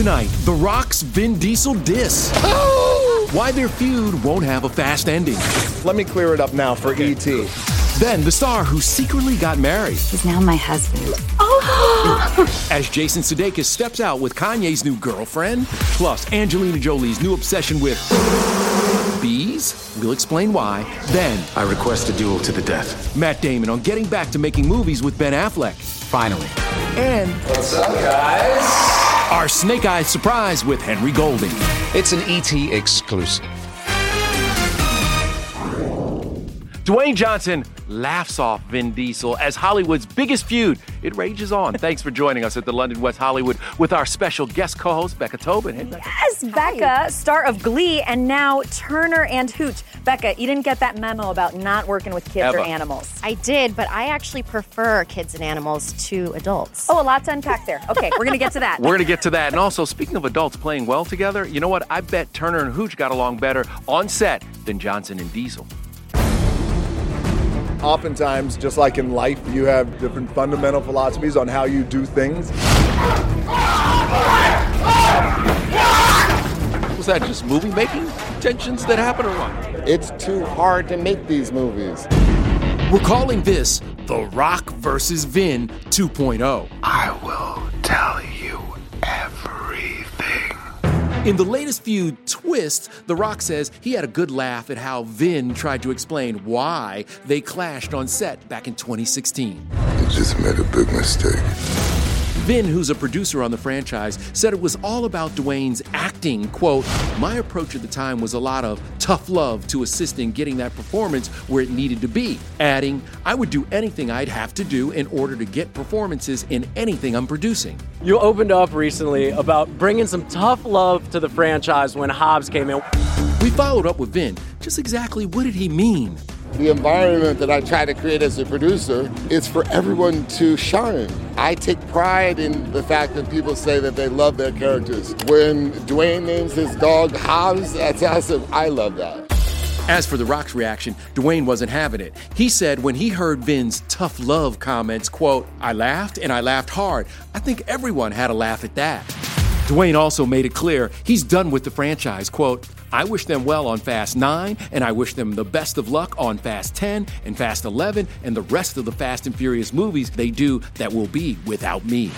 Tonight, The Rock's Vin Diesel diss. Why their feud won't have a fast ending. Let me clear it up now for ET. Then the star who secretly got married. He's now my husband. Oh! As Jason Sudeikis steps out with Kanye's new girlfriend, plus Angelina Jolie's new obsession with bees. We'll explain why. Then I request a duel to the death. Matt Damon on getting back to making movies with Ben Affleck. Finally. And What's up, guys? Our Snake Eyes surprise with Henry Golding. It's an ET exclusive. Dwayne Johnson laughs off Vin Diesel as Hollywood's biggest feud. It rages on. Thanks for joining us at the London West Hollywood with our special guest co-host Becca Tobin. Hey, Becca. Yes, Becca, star of Glee and now Turner and Hooch. Becca, you didn't get that memo about not working with kids Ever. or animals. I did, but I actually prefer kids and animals to adults. Oh, a lot to unpack there. Okay, we're gonna get to that. We're going to get to that. And also, speaking of adults playing well together, you know what? I bet Turner and Hooch got along better on set than Johnson and Diesel. Oftentimes, just like in life, you have different fundamental philosophies on how you do things. Was that just movie making tensions that happen or what? It's too hard to make these movies. We're calling this The Rock versus Vin 2.0. I will tell you everything. In the latest feud, Twist, The Rock says he had a good laugh at how Vin tried to explain why they clashed on set back in 2016. You just made a big mistake. Vin, who's a producer on the franchise, said it was all about Dwayne's acting. Quote, My approach at the time was a lot of tough love to assist in getting that performance where it needed to be. Adding, I would do anything I'd have to do in order to get performances in anything I'm producing. You opened up recently about bringing some tough love to the franchise when Hobbs came in. We followed up with Vin. Just exactly what did he mean? The environment that I try to create as a producer is for everyone to shine. I take pride in the fact that people say that they love their characters. When Dwayne names his dog Hobbs, that's awesome. I love that. As for The Rock's reaction, Dwayne wasn't having it. He said when he heard Vin's tough love comments, quote, I laughed and I laughed hard. I think everyone had a laugh at that. Dwayne also made it clear he's done with the franchise, quote, I wish them well on Fast 9, and I wish them the best of luck on Fast 10 and Fast 11 and the rest of the Fast and Furious movies they do that will be without me.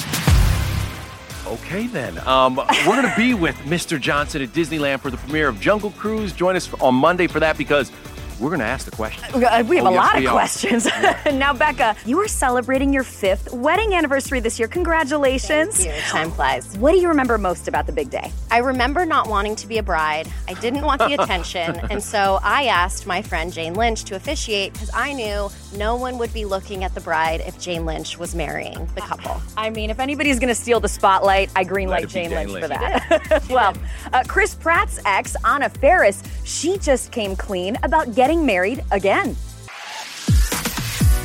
Okay, then. Um, we're going to be with Mr. Johnson at Disneyland for the premiere of Jungle Cruise. Join us on Monday for that because we're going to ask the question. We have Oh, a yes, lot we of are. questions. now, Becca, you are celebrating your fifth wedding anniversary this year. Congratulations. Thank you. Time flies. What do you remember most about the big day? I remember not wanting to be a bride. I didn't want the attention. and so I asked my friend Jane Lynch to officiate because I knew no one would be looking at the bride if Jane Lynch was marrying the couple. I mean, if anybody's going to steal the spotlight, I greenlight Let it be Jane, Jane Lynch, for that. well, uh, Chris Pratt's ex, Anna Faris, she just came clean about getting married again.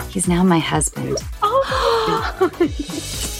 He's now my husband. Oh!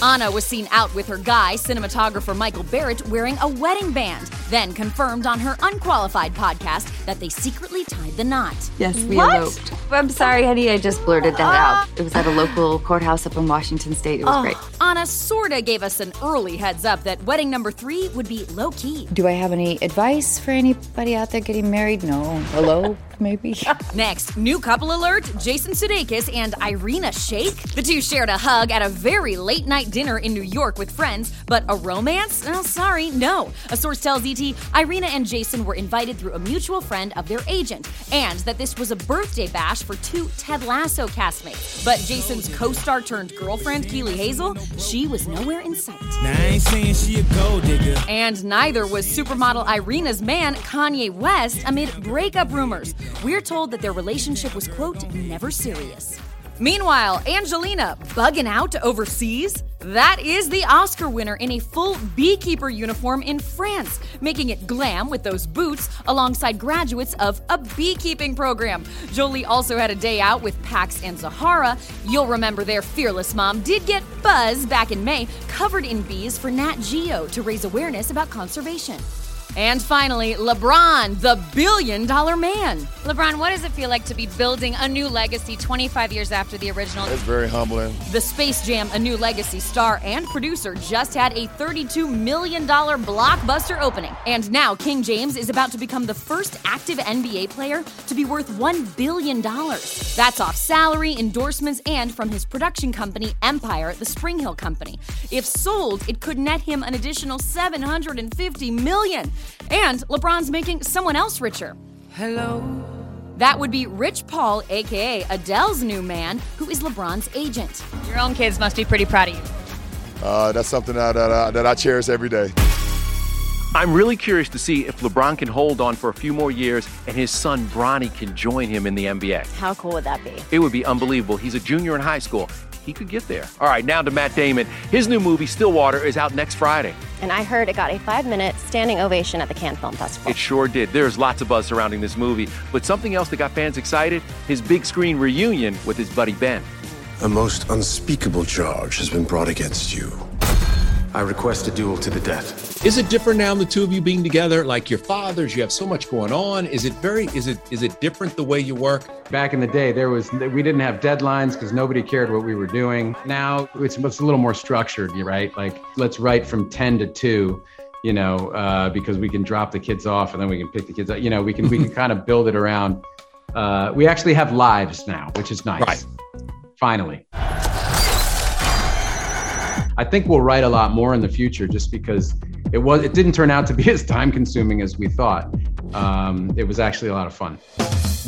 Anna was seen out with her guy, cinematographer Michael Barrett, wearing a wedding band, then confirmed on her unqualified podcast that they secretly tied the knot. Yes, we What? eloped. I'm sorry, honey. I just blurted that out. It was at a local courthouse up in Washington State. It was Oh, great. Anna sorta gave us an early heads up that wedding number three would be low key. Do I have any advice for anybody out there getting married? No. Hello, maybe. Next, new couple alert Jason Sudeikis and Irina Shayk. The two shared a hug at a very late night dinner in New York with friends, but a romance? Oh, sorry, no. A source tells ET Irina and Jason were invited through a mutual friend of their agent, and that this was a birthday bash for two Ted Lasso castmates. But Jason's co star turned girlfriend, Keeley Hazell, she was nowhere in sight. Now, I ain't saying she a gold digger. And neither was supermodel Irina's man, Kanye West, amid breakup rumors. We're told that their relationship was, quote, never serious. Meanwhile, Angelina bugging out overseas? That is the Oscar winner in a full beekeeper uniform in France, making it glam with those boots alongside graduates of a beekeeping program. Jolie also had a day out with Pax and Zahara. You'll remember their fearless mom did get buzz back in May, covered in bees for Nat Geo to raise awareness about conservation. And finally, LeBron, the billion dollar man. LeBron, what does it feel like to be building a new legacy 25 years after the original? It's very humbling. The Space Jam A New Legacy star and producer just had a $32 million blockbuster opening. And now King James is about to become the first active NBA player to be worth $1 billion. That's off salary, endorsements, and from his production company, Empire, the Spring Hill Company. If sold, it could net him an additional $750 million. And LeBron's making someone else richer. Hello. That would be Rich Paul, aka Adele's new man, who is LeBron's agent. Your own kids must be pretty proud of you. Uh, that's something that, that, I, that I cherish every day. I'm really curious to see if LeBron can hold on for a few more years and his son Bronny can join him in the NBA. How cool would that be? It would be unbelievable. He's a junior in high school. He could get there. All right, now to Matt Damon. His new movie, Stillwater, is out next Friday. And I heard it got a five minute standing ovation at the Cannes Film Festival. It sure did. There's lots of buzz surrounding this movie, but something else that got fans excited his big screen reunion with his buddy Ben. A most unspeakable charge has been brought against you. I request a duel to the death. Is it different now, the two of you being together? Like your fathers, you have so much going on. Is it very? Is it? Is it different the way you work? Back in the day, there was we didn't have deadlines because nobody cared what we were doing. Now it's, it's a little more structured, you right? Like let's write from ten to two, you know, uh, because we can drop the kids off and then we can pick the kids up. You know, we can we can kind of build it around. Uh, we actually have lives now, which is nice. Right. Finally. I think we'll write a lot more in the future just because it was it didn't turn out to be as time consuming as we thought. Um, it was actually a lot of fun.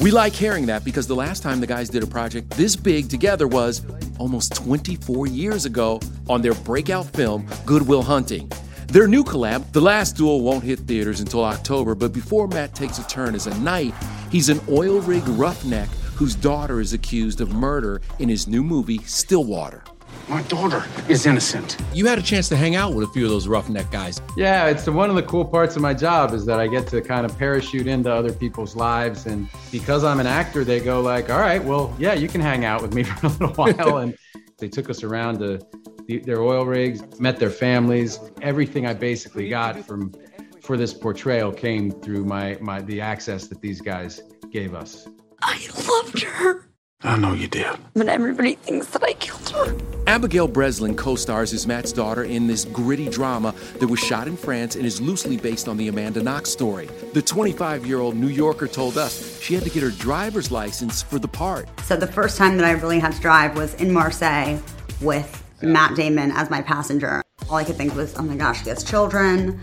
We like hearing that because the last time the guys did a project this big together was almost 24 years ago on their breakout film, Good Will Hunting. Their new collab, The Last Duel, won't hit theaters until October, but before Matt takes a turn as a knight, he's an oil rig roughneck whose daughter is accused of murder in his new movie, Stillwater. My daughter is innocent. You had a chance to hang out with a few of those roughneck guys. Yeah, it's the, one of the cool parts of my job is that I get to kind of parachute into other people's lives, and because I'm an actor, they go like, "All right, well, yeah, you can hang out with me for a little while." and they took us around to the, their oil rigs, met their families. Everything I basically got from for this portrayal came through my my the access that these guys gave us. I loved her, I know you did. but everybody thinks that I killed her. Abigail Breslin co stars as Matt's daughter in this gritty drama that was shot in France and is loosely based on the Amanda Knox story. The 25 year old New Yorker told us she had to get her driver's license for the part. So the first time that I really had to drive was in Marseille with Matt Damon as my passenger. All I could think was, oh my gosh, he has children.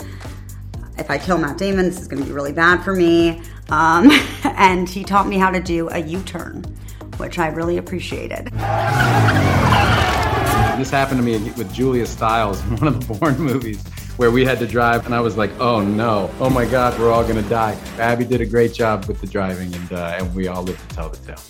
If I kill Matt Damon, this is going to be really bad for me. Um, and he taught me how to do a U turn, which I really appreciated. This happened to me with Julia Stiles in one of the Bourne movies where we had to drive, and I was like, oh no, oh my God, we're all gonna die. Abby did a great job with the driving, and, uh, and we all lived to tell the tale.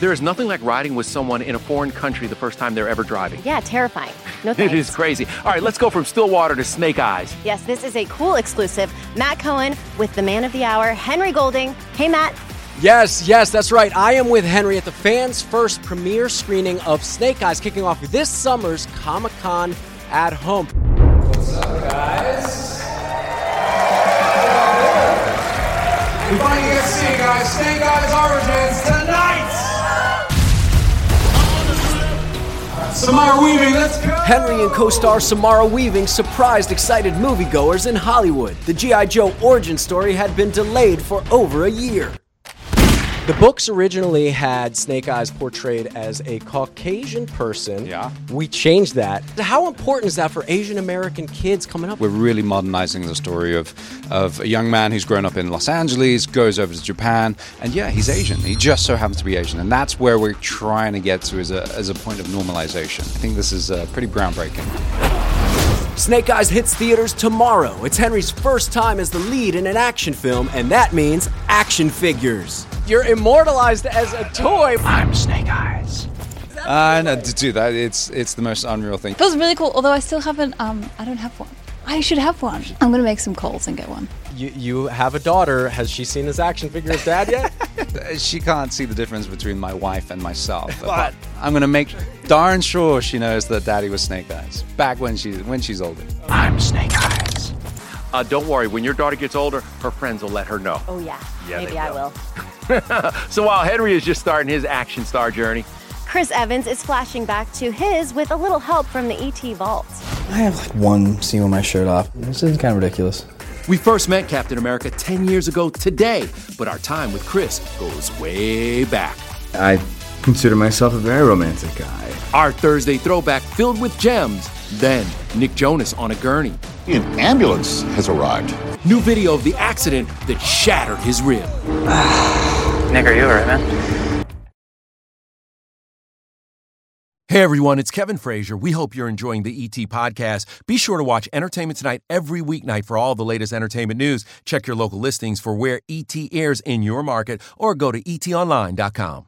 There is nothing like riding with someone in a foreign country the first time they're ever driving. Yeah, terrifying. No It thanks. is crazy. All right, let's go from Stillwater to Snake Eyes. Yes, this is a cool exclusive. Matt Cohen with the man of the hour, Henry Golding. Hey, Matt. Yes, yes, that's right. I am with Henry at the fans' first premiere screening of Snake Eyes, kicking off this summer's Comic Con at home. What's up, guys? We finally get guys. Snake Eyes Origins tonight! Samara Weaving, let's go! Henry and co-star Samara Weaving surprised excited moviegoers in Hollywood. The G.I. Joe origin story had been delayed for over a year. The books originally had Snake Eyes portrayed as a Caucasian person. Yeah. We changed that. How important is that for Asian American kids coming up? We're really modernizing the story of, of a young man who's grown up in Los Angeles, goes over to Japan, and yeah, he's Asian. He just so happens to be Asian. And that's where we're trying to get to as a, as a point of normalization. I think this is uh, pretty groundbreaking. Snake Eyes hits theaters tomorrow. It's Henry's first time as the lead in an action film, and that means action figures. You're immortalized as a toy. I'm Snake Eyes. Uh, no, d- dude, that it's it's the most unreal thing. Feels really cool, although I still haven't, um, I don't have one. I should have one. I'm gonna make some calls and get one. You, you have a daughter. Has she seen this action figure of dad yet? she can't see the difference between my wife and myself. But I'm gonna make darn sure she knows that Daddy was Snake Eyes back when she's when she's older. I'm Snake Eyes. Uh, don't worry, when your daughter gets older, her friends will let her know. Oh, yeah. Yeah, Maybe they I will. will. so while Henry is just starting his action star journey, Chris Evans is flashing back to his with a little help from the ET Vault. I have like one scene with my shirt off. This is kind of ridiculous. we first met Captain America 10 years ago today, but our time with Chris goes way back. I consider myself a very romantic guy. Our Thursday throwback filled with gems. Then, Nick Jonas on a gurney. An ambulance has arrived. New video of the accident that shattered his rib. Nick, are you alright, man? Hey everyone, it's Kevin Frazier. We hope you're enjoying the ET podcast. Be sure to watch Entertainment Tonight every weeknight for all the latest entertainment news. Check your local listings for where ET airs in your market or go to etonline.com.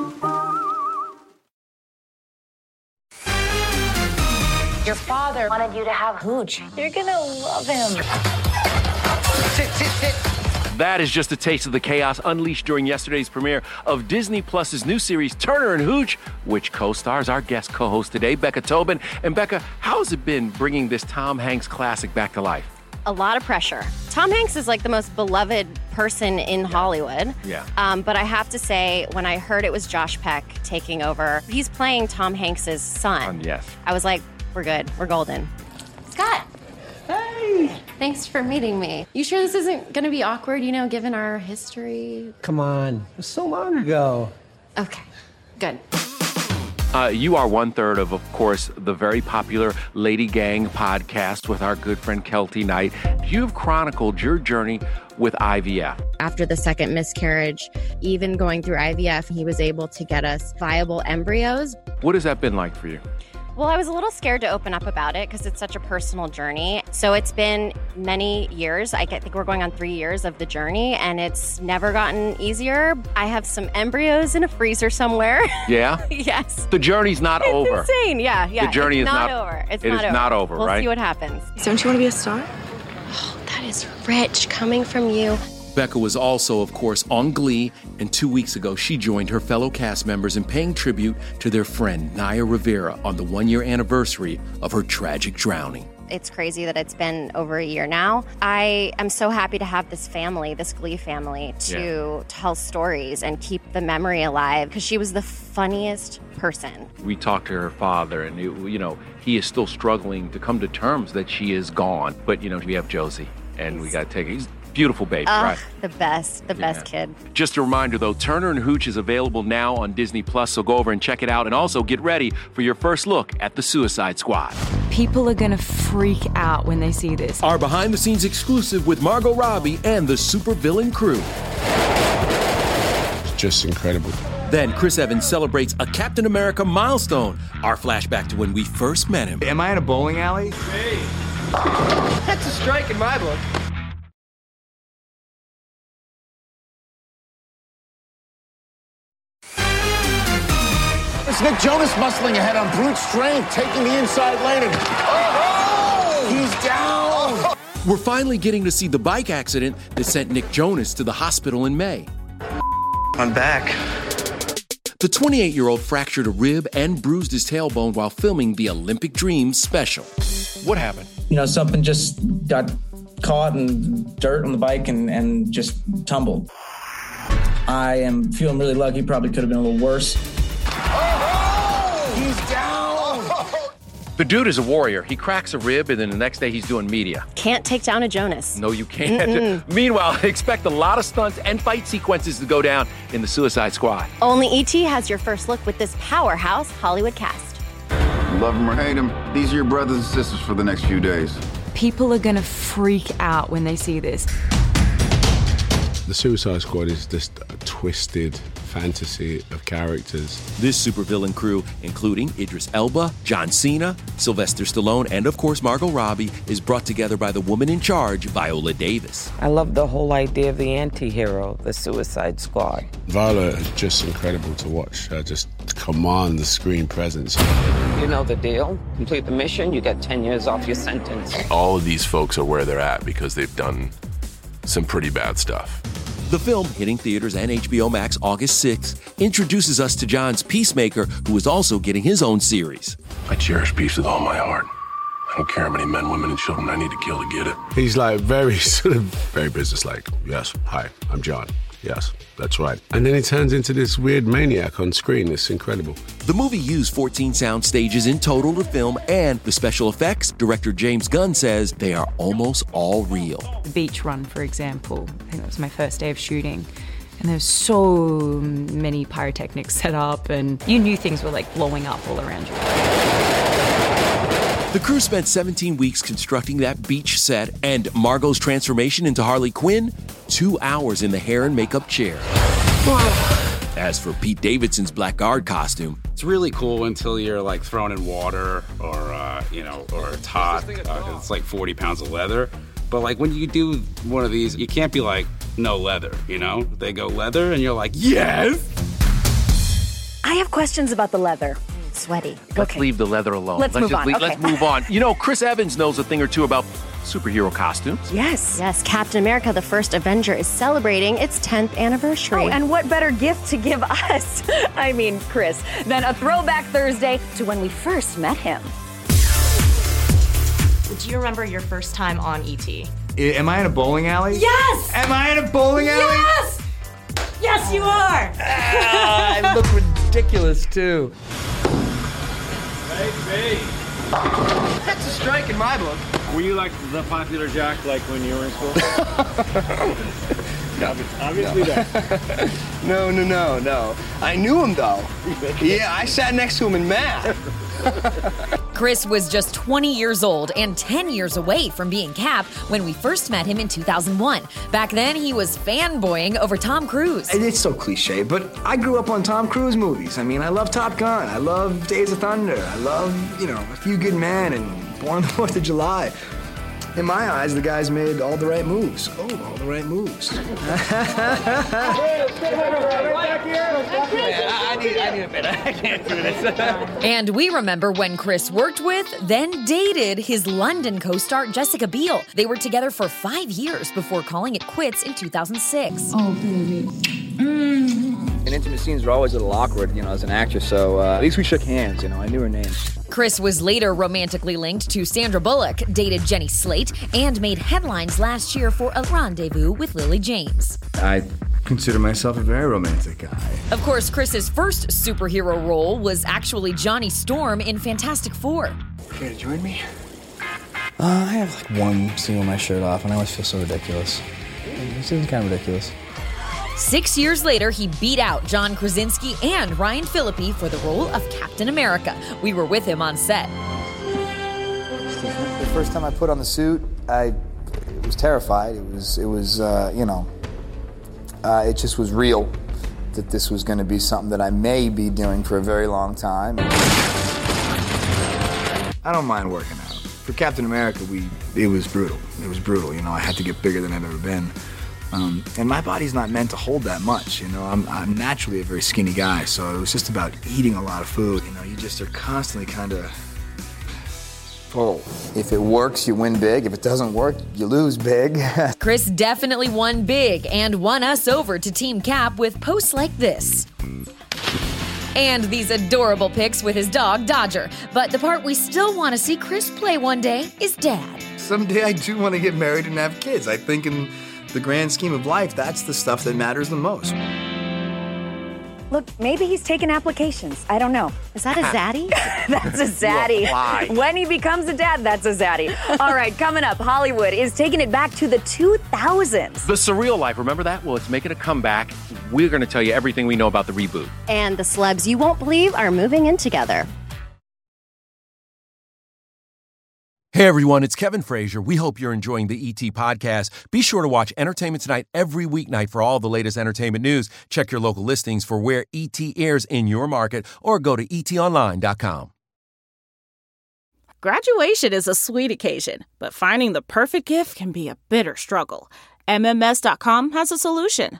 Father wanted you to have Hooch. You're gonna love him. That is just a taste of the chaos unleashed during yesterday's premiere of Disney Plus's new series Turner and Hooch, which co-stars our guest co-host today, Becca Tobin. And Becca, how's it been bringing this Tom Hanks classic back to life? A lot of pressure. Tom Hanks is like the most beloved person in Hollywood. Yeah. Um, but I have to say, when I heard it was Josh Peck taking over, he's playing Tom Hanks's son. yes. I was like, we're good. We're golden. Scott. Hey. Thanks for meeting me. You sure this isn't going to be awkward, you know, given our history? Come on, it was so long ago. Okay. Good. Uh, you are one third of, of course, the very popular Lady Gang podcast with our good friend Keltie Knight. You've chronicled your journey with IVF. After the second miscarriage, even going through IVF, he was able to get us viable embryos. What has that been like for you? Well, I was a little scared to open up about it because it's such a personal journey. So it's been many years. I think we're going on three years of the journey, and it's never gotten easier. I have some embryos in a freezer somewhere. Yeah? yes. The journey's not It's over. insane. Yeah, yeah. The journey it's is not, not- over. It's it not is over. not over, we'll right? see what happens. Don't you want to be a star? Oh, that is rich coming from you. Becca was also, of course, on Glee, and two weeks ago, she joined her fellow cast members in paying tribute to their friend Naya Rivera on the one year anniversary of her tragic drowning. It's crazy that it's been over a year now. I am so happy to have this family, this Glee family, to tell stories and keep the memory alive because she was the funniest person. We talked to her father, and it, you know he is still struggling to come to terms that she is gone. But you know we have Josey, and we got to take. He's beautiful baby, Ugh, right? the best, the best kid. Just a reminder though, Turner and Hooch is available now on Disney Plus, so go over and check it out, and also get ready for your first look at the Suicide Squad. People are gonna freak out when they see this. Our behind-the-scenes exclusive with Margot Robbie and the supervillain crew. It's just incredible. Then Chris Evans celebrates a Captain America milestone. Our flashback to when we first met him. Am I in a bowling alley? That's a strike in my book. Nick Jonas muscling ahead on brute strength, taking the inside lane, and oh, he's down. We're finally getting to see the bike accident that sent Nick Jonas to the hospital in May. I'm back. The 28 year old fractured a rib and bruised his tailbone while filming the Olympic Dreams special. What happened? You know, something just got caught in dirt on the bike and, and just tumbled. I am feeling really lucky, probably could have been a little worse. The dude is a warrior. He cracks a rib, and then the next day he's doing media. Can't take down a Jonas. No, you can't. Mm-mm. Meanwhile, expect a lot of stunts and fight sequences to go down in the Suicide Squad. Only ET has your first look with this powerhouse Hollywood cast. Love him or hate him, these are your brothers and sisters for the next few days. People are gonna freak out when they see this. The Suicide Squad is just a twisted fantasy of characters. This supervillain crew, including Idris Elba, John Cena, Sylvester Stallone, and of course Margot Robbie, is brought together by the woman in charge, Viola Davis. I love the whole idea of the anti hero, the Suicide Squad. Viola is just incredible to watch. Her just command the screen presence. You know the deal. Complete the mission, you get 10 years off your sentence. All of these folks are where they're at because they've done some pretty bad stuff. The film, hitting theaters and HBO Max August 6th, introduces us to John's Peacemaker, who is also getting his own series. I cherish peace with all my heart. I don't care how many men, women, and children I need to kill to get it. He's like very sort of very businesslike. Yes, hi, I'm John. Yes, that's right. And then he turns into this weird maniac on screen. It's incredible. The movie used 14 sound stages in total to film, and the special effects, director James Gunn says they are almost all real. The beach run, for example, I think it was my first day of shooting. And there's so many pyrotechnics set up, and you knew things were like blowing up all around you. The crew spent 17 weeks constructing that beach set, and Margot's transformation into Harley Quinn, two hours in the hair and makeup chair. As for Pete Davidson's blackguard costume, It's really cool until you're like thrown in water or uh, you know or it's hot. Uh, it's like 40 pounds of leather. But like when you do one of these, you can't be like no leather. You know, they go leather, and you're like yes. I have questions about the leather. Sweaty. let's leave the leather alone. Let's move just on. leave- Okay. let's move on. You know, Chris Evans knows a thing or two about superhero costumes. Yes. Yes, Captain America, the first Avenger, is celebrating its 10th anniversary. Oh, and what better gift to give us? I mean, Chris, than a throwback Thursday to when we first met him. Do you remember your first time on ET? I- Am I in a bowling alley? Yes! Am I in a bowling alley? Yes! Yes, you are! Ah, I look ridiculous too. That's a strike in my book. Were you like the popular Jack like when you were in school? No. Obviously no. no, no, no, no. I knew him though. Yeah, I sat next to him in math. Chris was just 20 years old and 10 years away from being Cap when we first met him in 2001. Back then, he was fanboying over Tom Cruise. It's so cliche, but I grew up on Tom Cruise movies. I mean, I love Top Gun. I love Days of Thunder. I love, you know, A Few Good Men and Born on the Fourth of July. In my eyes, the guy's made all the right moves. Oh, all the right moves. I need, I need a minute. I can't do this. and we remember when Chris worked with, then dated his London co star Jessica Biel. They were together for five years before calling it quits in 2006. Oh, baby. Mm. And intimate scenes are always a little awkward, you know, as an actress, so uh, at least we shook hands, you know, I knew her name. Chris was later romantically linked to Sandra Bullock, dated Jenny Slate, and made headlines last year for a rendezvous with Lily James. I consider myself a very romantic guy. Of course, Chris's first superhero role was actually Johnny Storm in Fantastic Four. Care to join me? Uh, I have like one scene with my shirt off, and I always feel so ridiculous. This is kind of ridiculous. Six years later, he beat out John Krasinski and Ryan Phillippe for the role of Captain America. We were with him on set. The first time I put on the suit, I was terrified. It was, it was, uh, you know, uh, it just was real that this was going to be something that I may be doing for a very long time. I don't mind working out. For Captain America, we it was brutal. It was brutal. You know, I had to get bigger than I've ever been. Um, and my body's not meant to hold that much, you know. I'm, I'm naturally a very skinny guy, so it was just about eating a lot of food. You know, you just are constantly kind of full. If it works, you win big. If it doesn't work, you lose big. Chris definitely won big and won us over to Team Cap with posts like this. And these adorable pics with his dog, Dodger. But the part we still want to see Chris play one day is dad. Someday I do want to get married and have kids. I think in the grand scheme of life, that's the stuff that matters the most. Look, maybe he's taking applications. I don't know. Is that a zaddy? that's a zaddy. When he becomes a dad, that's a zaddy. All right, coming up, Hollywood is taking it back to the 2000s. The Surreal Life, remember that? Well, it's making a comeback. We're going to tell you everything we know about the reboot. And the celebs you won't believe are moving in together. Hey everyone, it's Kevin Frazier. We hope you're enjoying the ET podcast. Be sure to watch Entertainment Tonight every weeknight for all the latest entertainment news. Check your local listings for where ET airs in your market or go to etonline.com. Graduation is a sweet occasion, but finding the perfect gift can be a bitter struggle. MMS.com has a solution.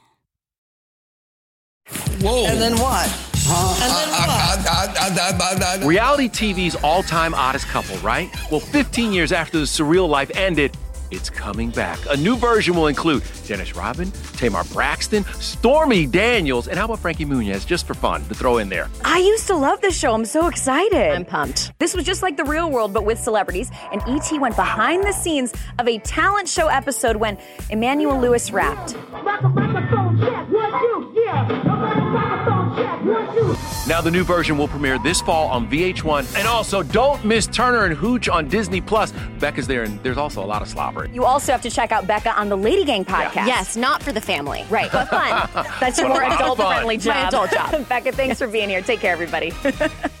Whoa. And then what? Reality TV's all time oddest couple, right? Well, 15 years after the surreal life ended, it's coming back. A new version will include Dennis Rodman, Tamar Braxton, Stormy Daniels, and how about Frankie Muniz, just for fun to throw in there. I used to love this show. I'm so excited. I'm pumped. This was just like the real world, but with celebrities. And ET went behind the scenes of a talent show episode when Emmanuel Lewis rapped. Now, the new version will premiere this fall on VH1. And also, don't miss Turner and Hooch on Disney Plus. Becca's there, and there's also a lot of slobber. You also have to check out Becca on the Lady Gang podcast. Yes, not for the family. Right, but fun. That's your But more a lot of adult fun. friendly My job. adult job. Becca, thanks for being here. Take care, everybody.